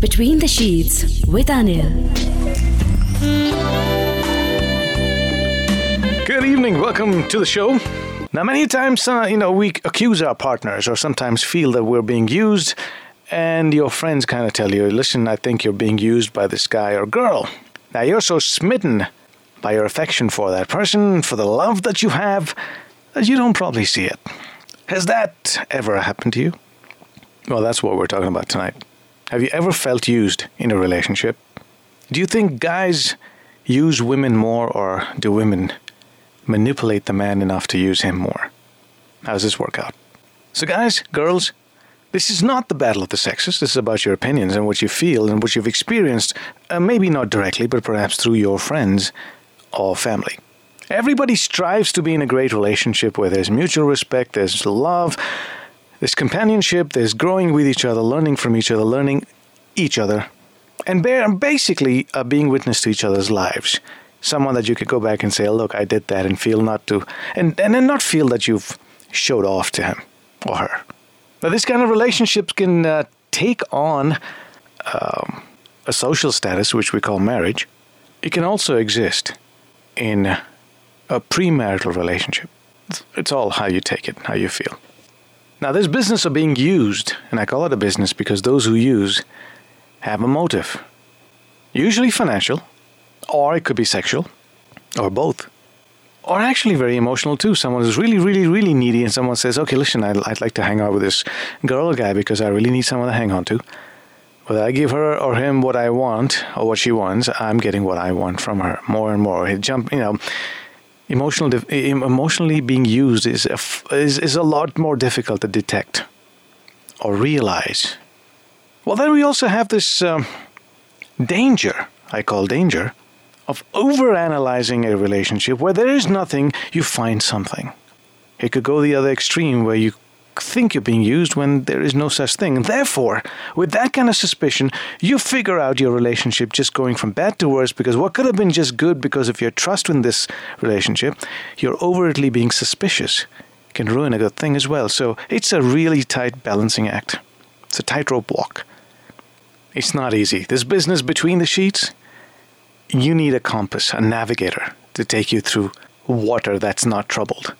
Between the Sheets with Anil. Good evening. Welcome to the show. Now, many times, uh, you know, we accuse our partners or sometimes feel that we're being used, and your friends kind of tell you, listen, I think you're being used by this guy or girl. Now, you're so smitten by your affection for that person, for the love that you have, that you don't probably see it. Has that ever happened to you? Well, that's what we're talking about tonight. Have you ever felt used in a relationship? Do you think guys use women more, or do women manipulate the man enough to use him more? How does this work out? So, guys, girls, this is not the battle of the sexes. This is about your opinions and what you feel and what you've experienced, uh, maybe not directly, but perhaps through your friends or family. Everybody strives to be in a great relationship where there's mutual respect, there's love, there's companionship, there's growing with each other, learning from each other, learning each other, and basically uh, being witness to each other's lives. Someone that you could go back and say, look, I did that, and feel not to, and, and then not feel that you've showed off to him or her. Now, this kind of relationships can uh, take on um, a social status, which we call marriage. It can also exist in a premarital relationship. It's all how you take it, how you feel. Now, this business of being used, and I call it a business because those who use have a motive. Usually financial, or it could be sexual, or both. Or actually very emotional too. Someone is really, really, really needy, and someone says, Okay, listen, I'd, I'd like to hang out with this girl or guy because I really need someone to hang on to. Whether I give her or him what I want or what she wants, I'm getting what I want from her more and more. It jump, you know, emotional emotionally being used is a, is is a lot more difficult to detect or realize. Well, then we also have this um, danger. I call danger of overanalyzing a relationship where there is nothing, you find something. It could go the other extreme where you think you're being used when there is no such thing. And therefore, with that kind of suspicion, you figure out your relationship just going from bad to worse because what could have been just good because of your trust in this relationship, you're overtly being suspicious can ruin a good thing as well. So it's a really tight balancing act. It's a tightrope walk. It's not easy. This business between the sheets, you need a compass, a navigator to take you through water that's not troubled.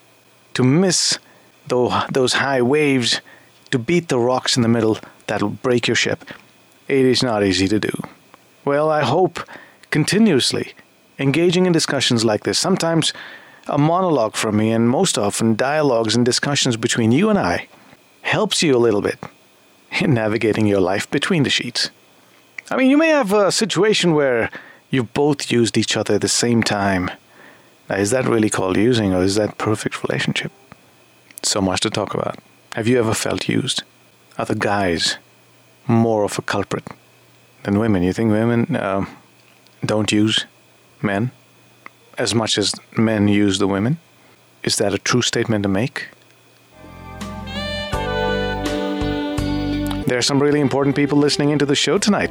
To miss those high waves to beat the rocks in the middle that'll break your ship. It is not easy to do. Well, I hope continuously engaging in discussions like this, sometimes a monologue from me, and most often dialogues and discussions between you and I, helps you a little bit in navigating your life between the sheets. I mean, you may have a situation where you've both used each other at the same time. Now, is that really called using, or is that perfect relationship? So much to talk about. Have you ever felt used? Are the guys more of a culprit than women? You think women uh, don't use men as much as men use the women? Is that a true statement to make? There are some really important people listening into the show tonight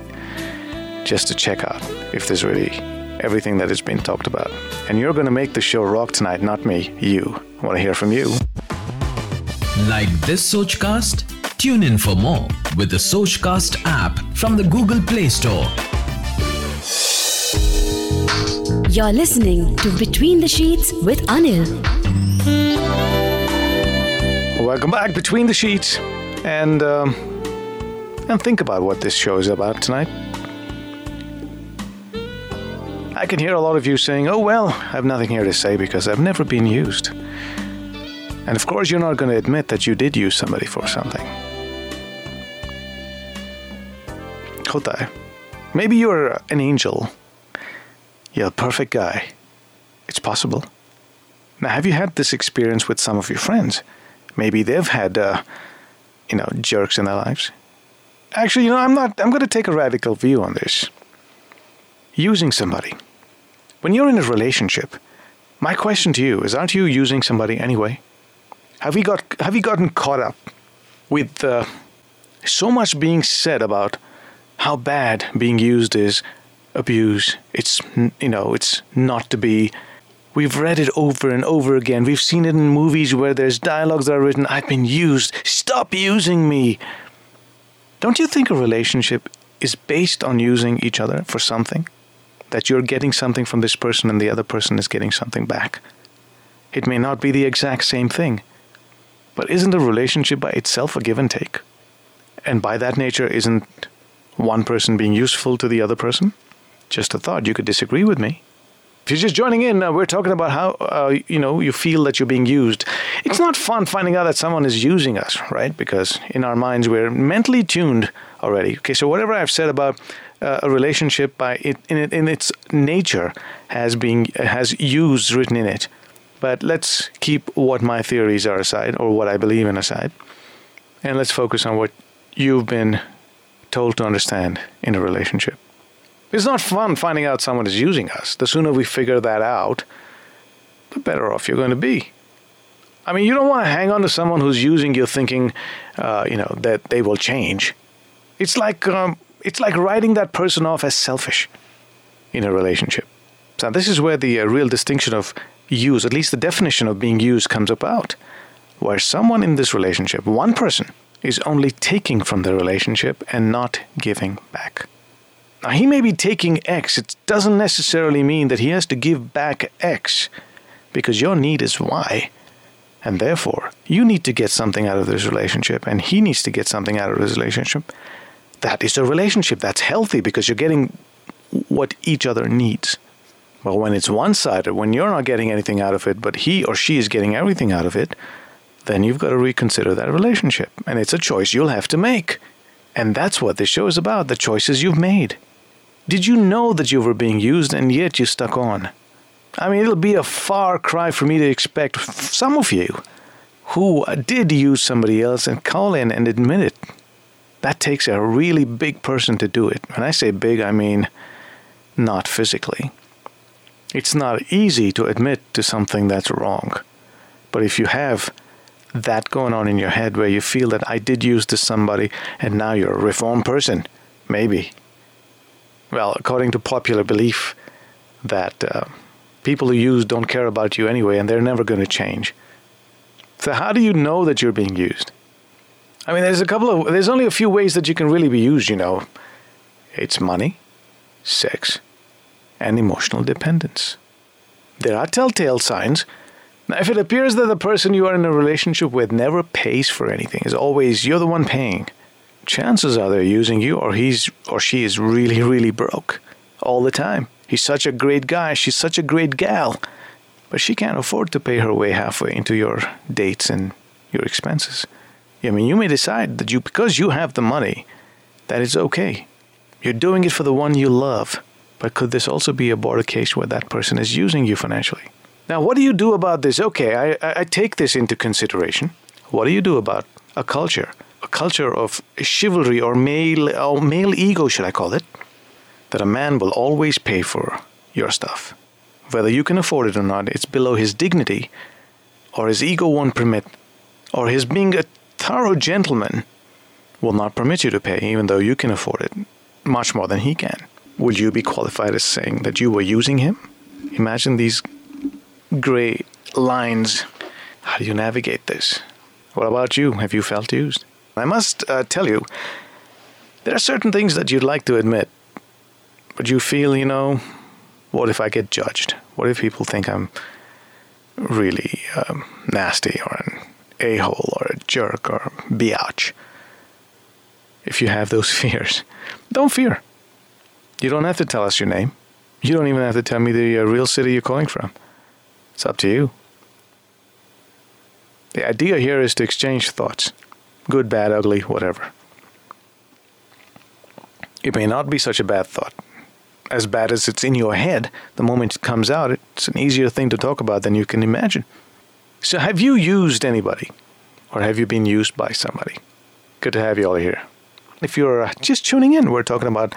just to check out if there's really everything that has been talked about. And you're going to make the show rock tonight, not me, you. I want to hear from you. Like this Sochcast? Tune in for more with the Sochcast app from the Google Play Store. You're listening to Between the Sheets with Anil. Welcome back, Between the Sheets, and um, and think about what this show is about tonight. I can hear a lot of you saying, "Oh well, I have nothing here to say because I've never been used." And of course, you're not going to admit that you did use somebody for something. Hota Maybe you're an angel. You're a perfect guy. It's possible. Now, have you had this experience with some of your friends? Maybe they've had, uh, you know, jerks in their lives. Actually, you know, I'm not. I'm going to take a radical view on this. Using somebody. When you're in a relationship, my question to you is: Aren't you using somebody anyway? Have we got have we gotten caught up with uh, so much being said about how bad being used is, abuse? It's you know it's not to be. We've read it over and over again. We've seen it in movies where there's dialogues that are written, "I've been used. Stop using me." Don't you think a relationship is based on using each other for something, that you're getting something from this person and the other person is getting something back. It may not be the exact same thing, but isn't a relationship by itself a give and take? And by that nature, isn't one person being useful to the other person? Just a thought. You could disagree with me. If you're just joining in, uh, we're talking about how uh, you know you feel that you're being used. It's not fun finding out that someone is using us, right? Because in our minds we're mentally tuned already. Okay, so whatever I've said about uh, a relationship by it in, in its nature has being has use written in it. But let's keep what my theories are aside or what I believe in aside, and let's focus on what you've been told to understand in a relationship. It's not fun finding out someone is using us. The sooner we figure that out, the better off you're going to be. I mean, you don't want to hang on to someone who's using you, thinking, uh, you know, that they will change. It's like um, it's like writing that person off as selfish in a relationship. So this is where the uh, real distinction of use, at least the definition of being used, comes about. Where someone in this relationship, one person, is only taking from the relationship and not giving back. Now, he may be taking X. It doesn't necessarily mean that he has to give back X because your need is Y. And therefore, you need to get something out of this relationship, and he needs to get something out of this relationship. That is a relationship that's healthy because you're getting what each other needs. Well, when it's one sided, when you're not getting anything out of it, but he or she is getting everything out of it, then you've got to reconsider that relationship. And it's a choice you'll have to make. And that's what this show is about the choices you've made. Did you know that you were being used and yet you stuck on? I mean, it'll be a far cry for me to expect some of you who did use somebody else and call in and admit it. That takes a really big person to do it. When I say big, I mean not physically. It's not easy to admit to something that's wrong. But if you have that going on in your head where you feel that I did use this somebody and now you're a reformed person, maybe well, according to popular belief, that uh, people who use don't care about you anyway and they're never going to change. So, how do you know that you're being used? I mean, there's a couple of, there's only a few ways that you can really be used, you know. It's money, sex, and emotional dependence. There are telltale signs. Now, if it appears that the person you are in a relationship with never pays for anything, is always you're the one paying, chances are they're using you or he's or she is really, really broke all the time. He's such a great guy, she's such a great gal, but she can't afford to pay her way halfway into your dates and your expenses. I mean, you may decide that you, because you have the money, that it's okay. You're doing it for the one you love. But could this also be a border case where that person is using you financially? Now, what do you do about this? Okay, I, I take this into consideration. What do you do about a culture a culture of chivalry or male or male ego, should I call it, that a man will always pay for your stuff. Whether you can afford it or not, it's below his dignity, or his ego won't permit, or his being a thorough gentleman will not permit you to pay, even though you can afford it much more than he can. Would you be qualified as saying that you were using him? Imagine these gray lines. How do you navigate this? What about you? Have you felt used? I must uh, tell you, there are certain things that you'd like to admit, but you feel, you know, what if I get judged? What if people think I'm really um, nasty or an a hole or a jerk or biatch? If you have those fears, don't fear. You don't have to tell us your name. You don't even have to tell me the uh, real city you're calling from. It's up to you. The idea here is to exchange thoughts good, bad, ugly, whatever. It may not be such a bad thought. As bad as it's in your head, the moment it comes out, it's an easier thing to talk about than you can imagine. So, have you used anybody? Or have you been used by somebody? Good to have you all here. If you're uh, just tuning in, we're talking about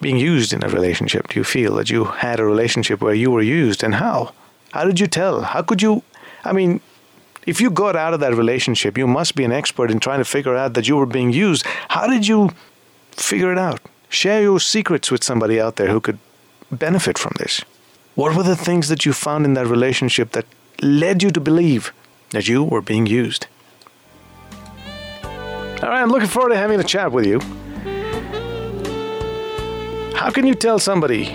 being used in a relationship. Do you feel that you had a relationship where you were used and how? How did you tell? How could you? I mean, if you got out of that relationship, you must be an expert in trying to figure out that you were being used. How did you figure it out? Share your secrets with somebody out there who could benefit from this. What were the things that you found in that relationship that led you to believe that you were being used? All right, I'm looking forward to having a chat with you. How can you tell somebody?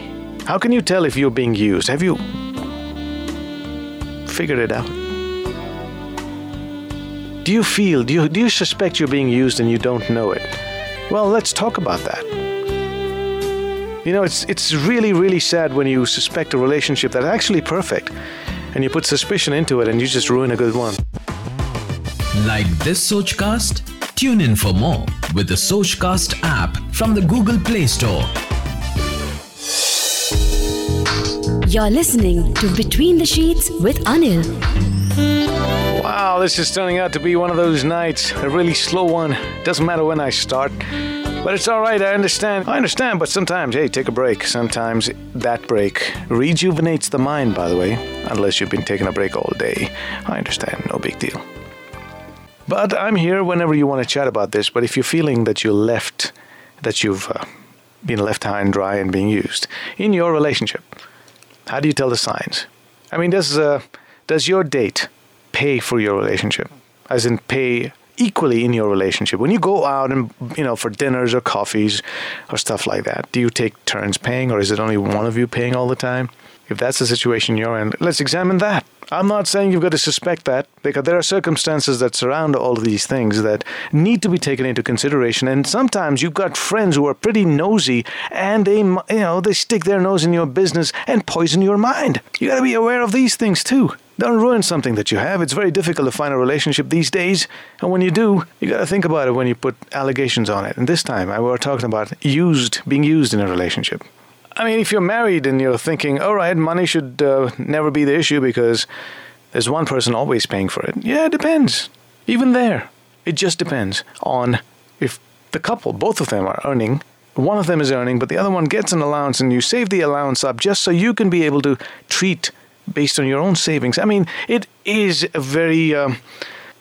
How can you tell if you're being used? Have you figured it out? Do you feel, do you, do you suspect you're being used and you don't know it? Well, let's talk about that. You know, it's, it's really, really sad when you suspect a relationship that's actually perfect and you put suspicion into it and you just ruin a good one. Like this Sochcast? Tune in for more with the Sochcast app from the Google Play Store. You're listening to Between the Sheets with Anil. Wow, this is turning out to be one of those nights, a really slow one. Doesn't matter when I start. But it's all right, I understand. I understand, but sometimes, hey, take a break. Sometimes that break rejuvenates the mind, by the way, unless you've been taking a break all day. I understand, no big deal. But I'm here whenever you want to chat about this. But if you're feeling that you're left, that you've uh, been left high and dry and being used in your relationship, how do you tell the signs? I mean, does uh, does your date pay for your relationship? As in, pay equally in your relationship. When you go out and you know for dinners or coffees or stuff like that, do you take turns paying, or is it only one of you paying all the time? If that's the situation you're in, let's examine that. I'm not saying you've got to suspect that because there are circumstances that surround all of these things that need to be taken into consideration. And sometimes you've got friends who are pretty nosy and they, you know, they stick their nose in your business and poison your mind. You got to be aware of these things too. Don't ruin something that you have. It's very difficult to find a relationship these days. And when you do, you got to think about it when you put allegations on it. And this time, I were talking about used, being used in a relationship. I mean, if you're married and you're thinking, all right, money should uh, never be the issue because there's one person always paying for it. Yeah, it depends. Even there, it just depends on if the couple, both of them are earning. One of them is earning, but the other one gets an allowance, and you save the allowance up just so you can be able to treat based on your own savings. I mean, it is a very, um,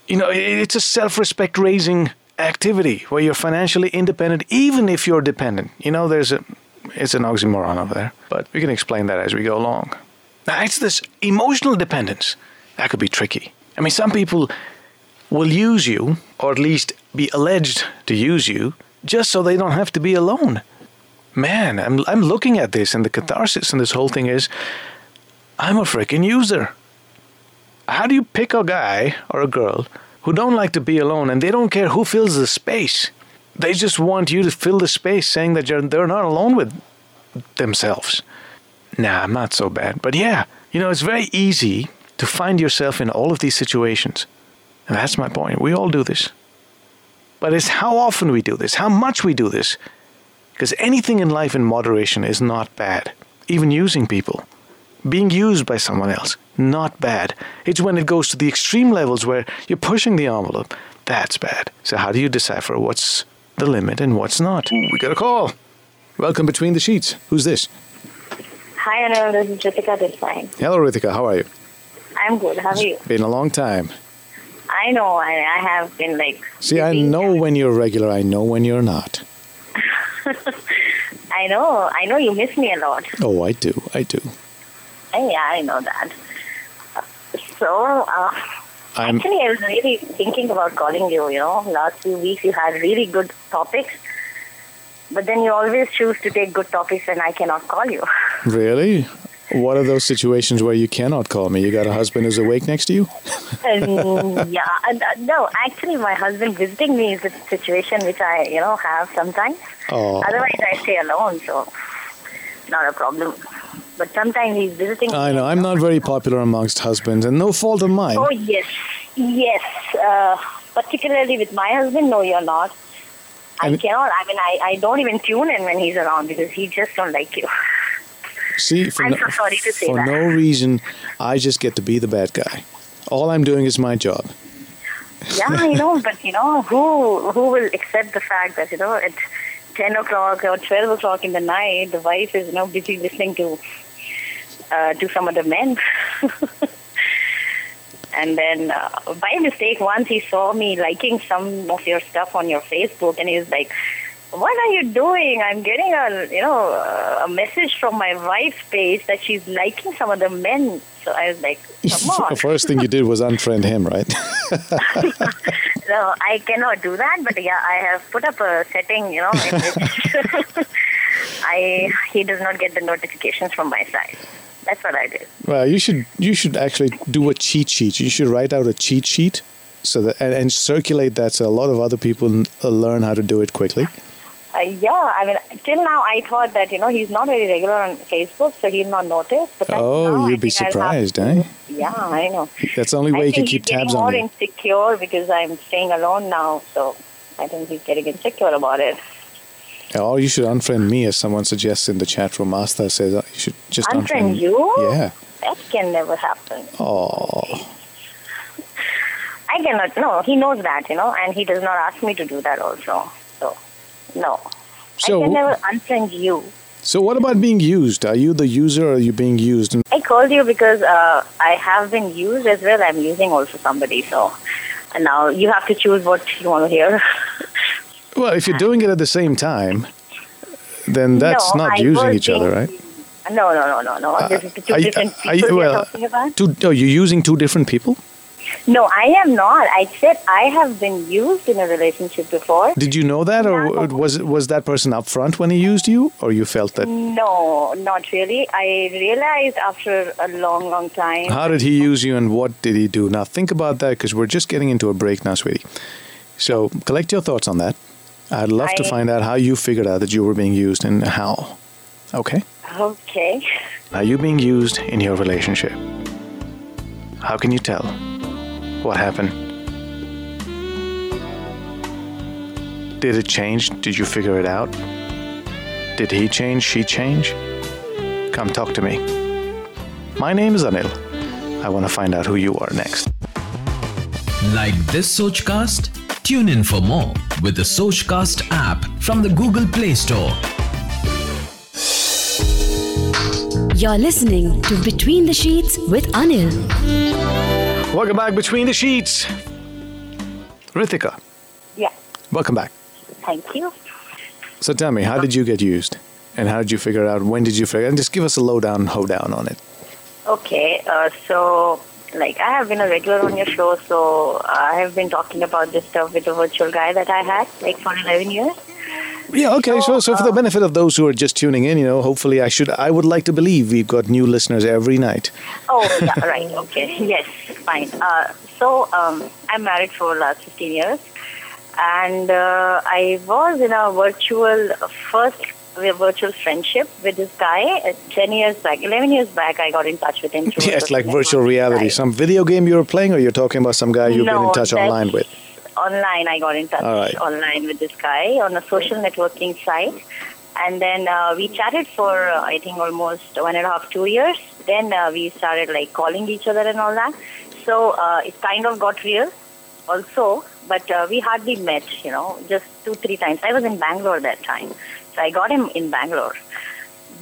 you know, it's a self respect raising activity where you're financially independent, even if you're dependent. You know, there's a, it's an oxymoron over there, but we can explain that as we go along. Now, it's this emotional dependence that could be tricky. I mean, some people will use you, or at least be alleged to use you, just so they don't have to be alone. Man, I'm, I'm looking at this, and the catharsis in this whole thing is I'm a freaking user. How do you pick a guy or a girl who don't like to be alone and they don't care who fills the space? They just want you to fill the space, saying that they're not alone with themselves. Nah, I'm not so bad. But yeah, you know, it's very easy to find yourself in all of these situations. And that's my point. We all do this. But it's how often we do this, how much we do this. Because anything in life in moderation is not bad. Even using people, being used by someone else, not bad. It's when it goes to the extreme levels where you're pushing the envelope. That's bad. So, how do you decipher what's the limit and what's not? Ooh, we got a call. Welcome between the sheets. Who's this? Hi, Anil. This is Ritika this time. Hello, Ritika. How are you? I'm good. How are you? It's Been a long time. I know. I, I have been like. See, I busy. know when you're regular. I know when you're not. I know. I know you miss me a lot. Oh, I do. I do. Yeah, I know that. So, uh, I'm. actually, I was really thinking about calling you. You know, last few weeks you had really good topics, but then you always choose to take good topics, and I cannot call you. Really? What are those situations where you cannot call me? You got a husband who's awake next to you? And, yeah, uh, no. Actually, my husband visiting me is a situation which I, you know, have sometimes. Oh, Otherwise, I stay alone, so not a problem. But sometimes he's visiting. I know. I'm not very popular amongst husbands, and no fault of mine. Oh yes, yes. Uh, particularly with my husband, no, you're not. I And- cannot. I mean, I, I don't even tune in when he's around because he just don't like you. See, for, I'm no, so sorry to say for no reason, I just get to be the bad guy. All I'm doing is my job. yeah, I know, but you know, who who will accept the fact that you know at ten o'clock or twelve o'clock in the night, the wife is you know busy listening to uh, to some other men. And then, uh, by mistake, once he saw me liking some of your stuff on your Facebook, and he was like, "What are you doing? I'm getting a you know a message from my wife's page that she's liking some of the men." So I was like, "Come on." the first thing you did was unfriend him, right? No, I cannot do that, but yeah, I have put up a setting, you know, in which I he does not get the notifications from my side. That's what I did. Well, you should you should actually do a cheat sheet. You should write out a cheat sheet so that and, and circulate that so a lot of other people uh, learn how to do it quickly. Uh, yeah, I mean, till now I thought that you know he's not very regular on Facebook, so he'll not notice. But Oh, you'd be I'll have surprised, eh? Yeah, I know. That's the only way I you can keep he's getting tabs more on you. insecure because I'm staying alone now, so I think he's getting insecure about it. Or you should unfriend me, as someone suggests in the chat room. Asta says uh, you should just Unfriend you? Yeah. That can never happen. Oh, I cannot. No, he knows that, you know, and he does not ask me to do that also. So, no. So- I can never unfriend you. so what about being used? Are you the user or are you being used? I called you because uh, I have been used as well. I'm using also somebody. So and now you have to choose what you want to hear. well, if you're doing it at the same time, then that's No, not I using each other, right? No, no, no, no, no. Uh, this is two are you- different are people you- you're well, talking about. Two, oh, you're using two different people? No, I am not. I said I have been used in a relationship before. Did you know that, or No. was was that person upfront when he used you, or you felt that? No, not really. I realized after a long, long time. How did he use you, and what did he do? Now think about that, because we're just getting into a break now, sweetie. So collect your thoughts on that. I'd love to find out how you figured out that you were being used and how. Okay. Okay. Are you being used in your relationship? How can you tell? What happened? Did it change? Did you figure it out? Did he change? She change? Come talk to me. My name is Anil. I want to find out who you are next. Like this Sochcast? Tune in for more with the Sochcast app from the Google Play Store. You're listening to Between the Sheets with Anil. Welcome back between the sheets. Rithika, Yeah. welcome back. Thank you. So tell me, how did you get used? And how did you figure it out? When did you figure And just give us a lowdown, hoedown on it. Okay. Uh, so, like, I have been a regular on your show, so I have been talking about this stuff with the virtual guy that I had, like, for 11 years. Yeah, okay. So, so for the benefit of those who are just tuning in, you know, hopefully I should, I would like to believe we've got new listeners every night. Oh, yeah, right. Okay. Yes, fine. Uh, so, um, I'm married for last 15 years, and uh, I was in a virtual first a virtual friendship with this guy uh, 10 years back 11 years back i got in touch with him through a Yes, like virtual reality. site. Some video game you were playing, or you're talking about some guy you've been in touch online with? online i got in touch right. online with this guy on a social networking site and then uh, we chatted for uh, i think almost one and a half two years then uh, we started like calling each other and all that so uh, it kind of got real also but uh, we hardly met you know just two three times i was in bangalore that time i got him in bangalore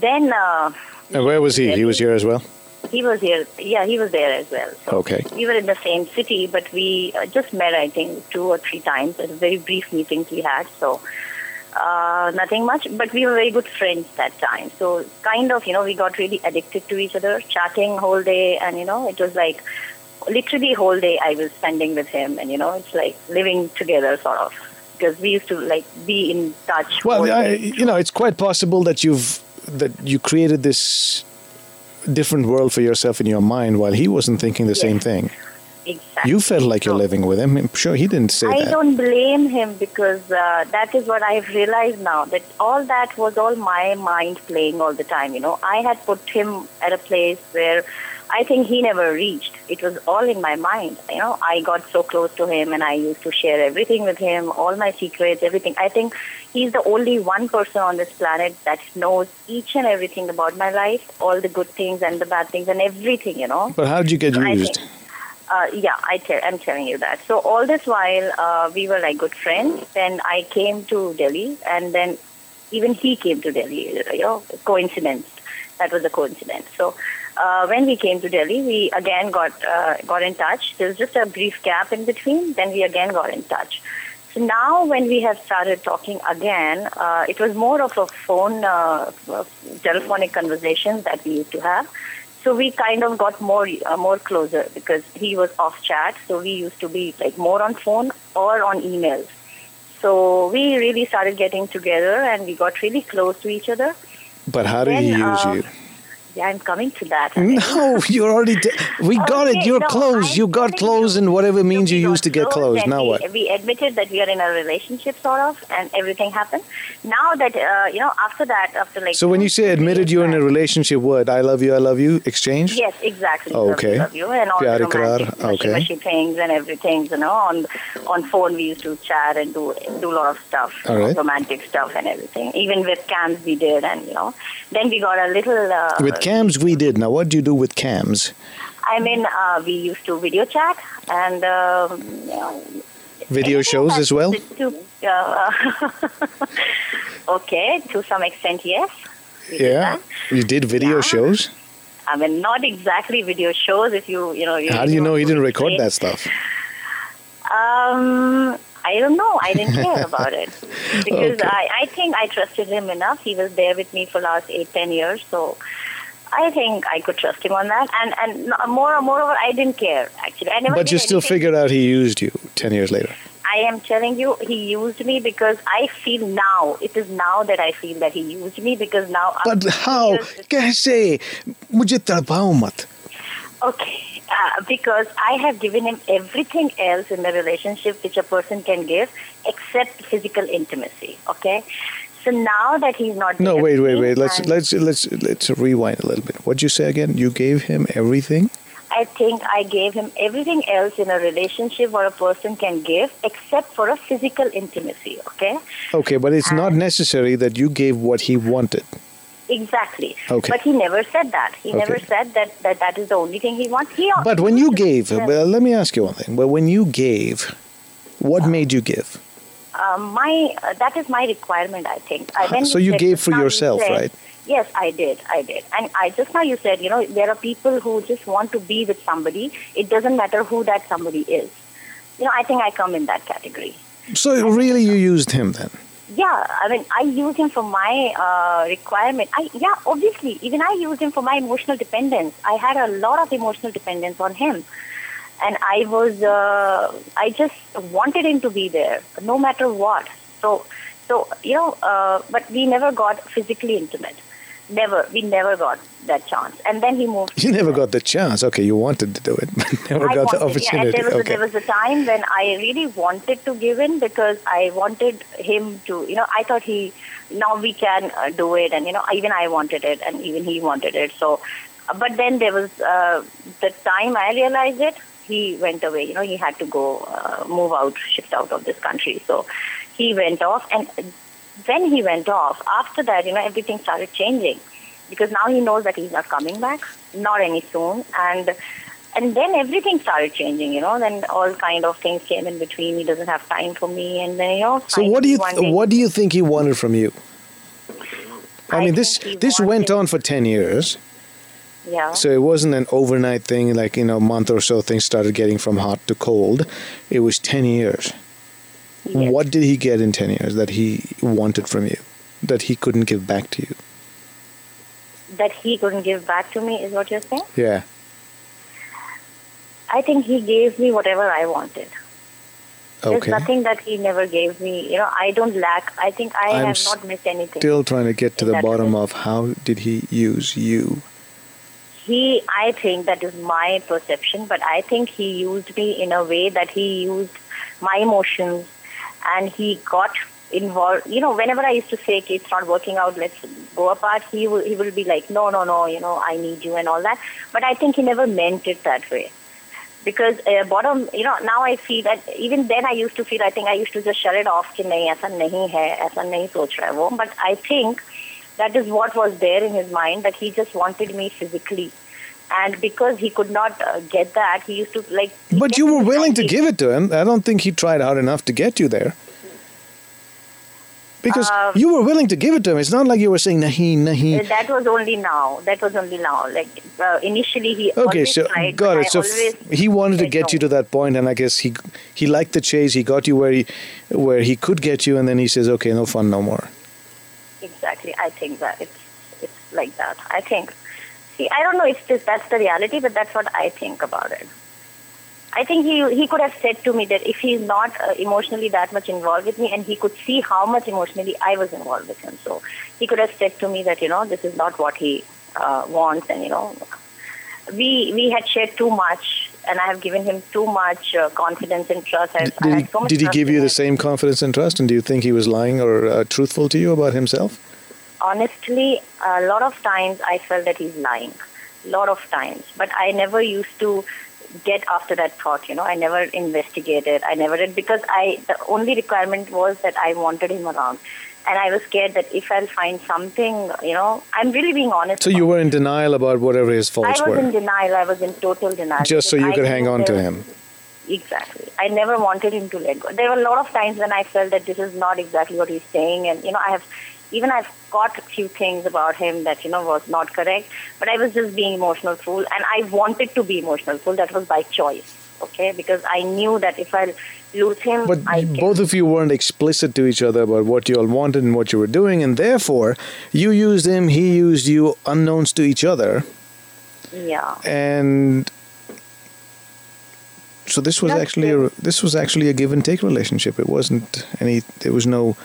then uh, where was he? He was here as well? he was here yeah he was there as well so Okay. we were in the same city, but we uh, just met, I think, two or three times. It was very brief meetings we had, so uh, nothing much. But we were very good friends that time. So kind of, you know, we got really addicted to each other, chatting whole day, and you know, it was like literally whole day I was spending with him, and you know, it's like living together, sort of, because we used to like be in touch. Well, I, you know, it's quite possible that you've that you created this different world for yourself in your mind while he wasn't thinking the same thing. exactly. You felt like you're living with him. I'm sure he didn't say I that. don't blame him because uh, that is what I've realized now that all that was all my mind playing all the time. You know, I had put him at a place where I think he never reached. It was all in my mind. You know, I got so close to him and I used to share everything with him, all my secrets, everything. I think he's the only one person on this planet that knows each and everything about my life, all the good things and the bad things and everything. You know. But how did you get used? think- Uh, yeah, I tell, I'm telling you that. So all this while, uh, we were like good friends. Then I came to Delhi, and then even he came to Delhi. You know, coincidence. That was a coincidence. So uh, when we came to Delhi, we again got uh, got in touch. There was just a brief gap in between. Then we again got in touch. So now, when we have started talking again, uh, it was more of a phone, uh, telephonic conversation that we used to have. So we kind of got more uh, more closer because he was off chat, so we used to be like more on phone or on emails. So we really started getting together and we got really close to each other. But how did he use uh, you? Yeah, I'm coming to that. No, you're already. We got it. You're no, close. I'm You got close, you. and whatever So means you we used to get close. Now we, what? We admitted that we are in a relationship, sort of, and everything happened. Now that uh, you know, after that, after like. So when you say admitted you're in a relationship, what? I love you, I love you, exchange? Yes, exactly. Oh, okay. Love you, love you, and all Pyar the romantic okay. things and everything. You know, on on phone we used to chat and do do a lot of stuff, All right. romantic stuff and everything. Even with cams we did, and you know, then we got a little. Uh, With cams, we did. Now, what do you do with cams? I mean, uh, we used to video chat and. Um, Video shows as well? To, uh, okay, to some extent, yes. Yeah. You did video Yeah. shows? I mean, not exactly video shows. If you, you know, you How do you know he didn't record that stuff? Um, I don't know. I didn't care about it because Okay. I, I think I trusted him enough. He was there with me for last eight, ten years, so I think I could trust him on that. And and no- more, moreover, I didn't care actually. I never. But you did still anything. figured out he used you 10 years later. I am telling you, he used me because I feel now. It is now that I feel that he used me because now. But after how? years- कैसे? मुझे तड़पाओ मत. Okay, uh, because I have given him everything else in the relationship which a person can give except physical intimacy. Okay, so now that he's not No, wait, wait, wait. Let's let's let's let's rewind a little bit. What'd you say again? You gave him everything? I think I gave him everything else in a relationship what a person can give except for a physical intimacy. Okay, Okay, but it's not necessary that you gave what he wanted. exactly. Okay. But he never said that. He never said that, that that is the only thing he wants. He But when you gave, well, let me ask you one thing. But when you gave, what uh-huh. made you give? Um, my uh, that is my requirement. I think. I, when So you gave for yourself, said- right? Yes, I did. I did. And I just now you said, you know, there are people who just want to be with somebody. It doesn't matter who that somebody is. You know, I think I come in that category. So really, you used him then? Yeah, I mean, I use him for my uh, requirement. I yeah, obviously, even I used him for my emotional dependence. I had a lot of emotional dependence on him, and I was uh, I just wanted him to be there, no matter what. So, so you know, uh, but we never got physically intimate. Never, we never got that chance. And then he moved. You never got the chance. Okay, you wanted to do it, but never I got the wanted, yeah, opportunity. there was, okay. there was a time when I really wanted to give in because I wanted him to, you know, I thought he, now we can uh, do it, and you know, even I wanted it, and even he wanted it. So, but then there was uh, the time I realized it. He went away. You know, he had to go, uh, move out, shift out of this country. So, he went off, and when he went off, after that, you know, everything started changing because now he knows that he's not coming back, not any soon, and and then everything started changing. You know, then all kind of things came in between. He doesn't have time for me, and then you know. So what do you day- what do you think he wanted from you? I, I mean, this this went on for ten years, Yeah. so it wasn't an overnight thing. Like in a month or so, things started getting from hot to cold. It was ten years. Yes. What did he get in ten years that he wanted from you, that he couldn't give back to you? that he couldn't give back to me is what you're saying. Yeah. I think he gave me whatever I wanted. Okay. There's nothing that he never gave me. You know, I don't lack. I think I I'm have not missed anything. Still trying to get to the bottom of how did he use you? he, I think that is my perception, but I think he used me in a way that he used my emotions and he got involved. You know, whenever I used to say, it's not working out, let's go apart, he will, he will be like, no, no, no, you know, I need you and all that. But I think he never meant it that way. Because uh, bottom, you know, now I see that even then I used to feel, I think I used to just shut it off, ki nahi, aisa nahi hai, aisa nahi soch raha hai wo. But I think that is what was there in his mind, that he just wanted me physically and because he could not uh, get that he used to like But you were willing to give it to him. I don't think he tried hard enough to get you there. Because Um, you were willing to give it to him. It's not like you were saying nahi nahi. Uh, that was only now that was only now like uh, initially he Okay, so tried, got it. I So f- he wanted to get you to that point, and I guess he he liked the chase. He got you where he where he could get you, and then he says, "Okay, no fun, no more." Exactly. I think that it's it's like that. I think. I don't know if this, that's the reality, but that's what I think about it. I think he he could have said to me that if he's not uh, emotionally that much involved with me, and he could see how much emotionally I was involved with him, so he could have said to me that you know this is not what he uh, wants, and you know we we had shared too much, and I have given him too much uh, confidence and trust. I, Did, I he, so did he give you the same confidence and trust? And do you think he was lying or uh, truthful to you about himself? Honestly, a lot of times I felt that he's lying. A lot of times. But I never used to get after that thought, you know. I never investigated. I never did because I the only requirement was that I wanted him around. And I was scared that if I'll find something, you know, I'm really being honest. So you were in denial about whatever his faults were. I was in denial. I was in total denial. just so you I could hang on to him. Exactly. I never wanted him to let go. There were a lot of times when I felt that this is not exactly what he's saying, and you know, I have even I've got a few things about him that you know was not correct, but I was just being emotional fool, and I wanted to be emotional fool. That was by choice, okay? Because I knew that if I lose him, But I can. both of you weren't explicit to each other about what you all wanted and what you were doing, and therefore you used him, he used you, unknowns to each other, yeah. and so this was That's actually a, this was actually a give and take relationship. It wasn't any. There was no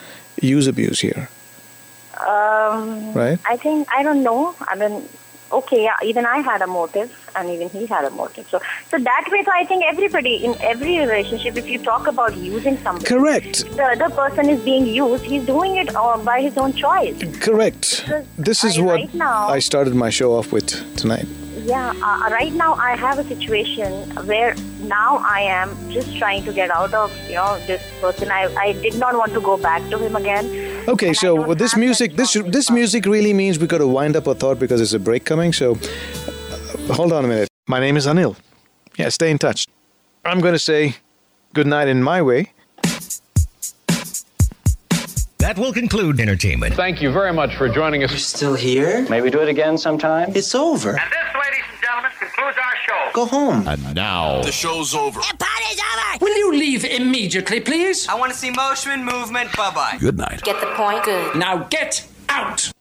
use abuse here, Um, right? I think I don't know. I mean, okay, yeah. Even I had a motive, and even he had a motive. So, so that way, so I think everybody in every relationship, if you talk about using somebody, Correct. the other person is being used. He's doing it uh, by his own choice. Correct. Because This is I- what right now- I started my show off with tonight. Yeah. Uh, right now, I have a situation where now I am just trying to get out of you know this person. I I did not want to go back to him again. Okay, And so don't with this music, this this music really means we got to wind up a thought because there's a break coming. So, uh, hold on a minute. My name is Anil. Yeah, stay in touch. I'm going to say good night in my way. That will conclude entertainment. Thank you very much for joining us. You're still here? Maybe do it again sometime. It's over. And this, ladies and gentlemen, concludes our show. Go home. And now, The show's over. The party's over. Will you leave immediately, please? I want to see motion, movement. Bye bye. good night. Get the point? Good. Now get out!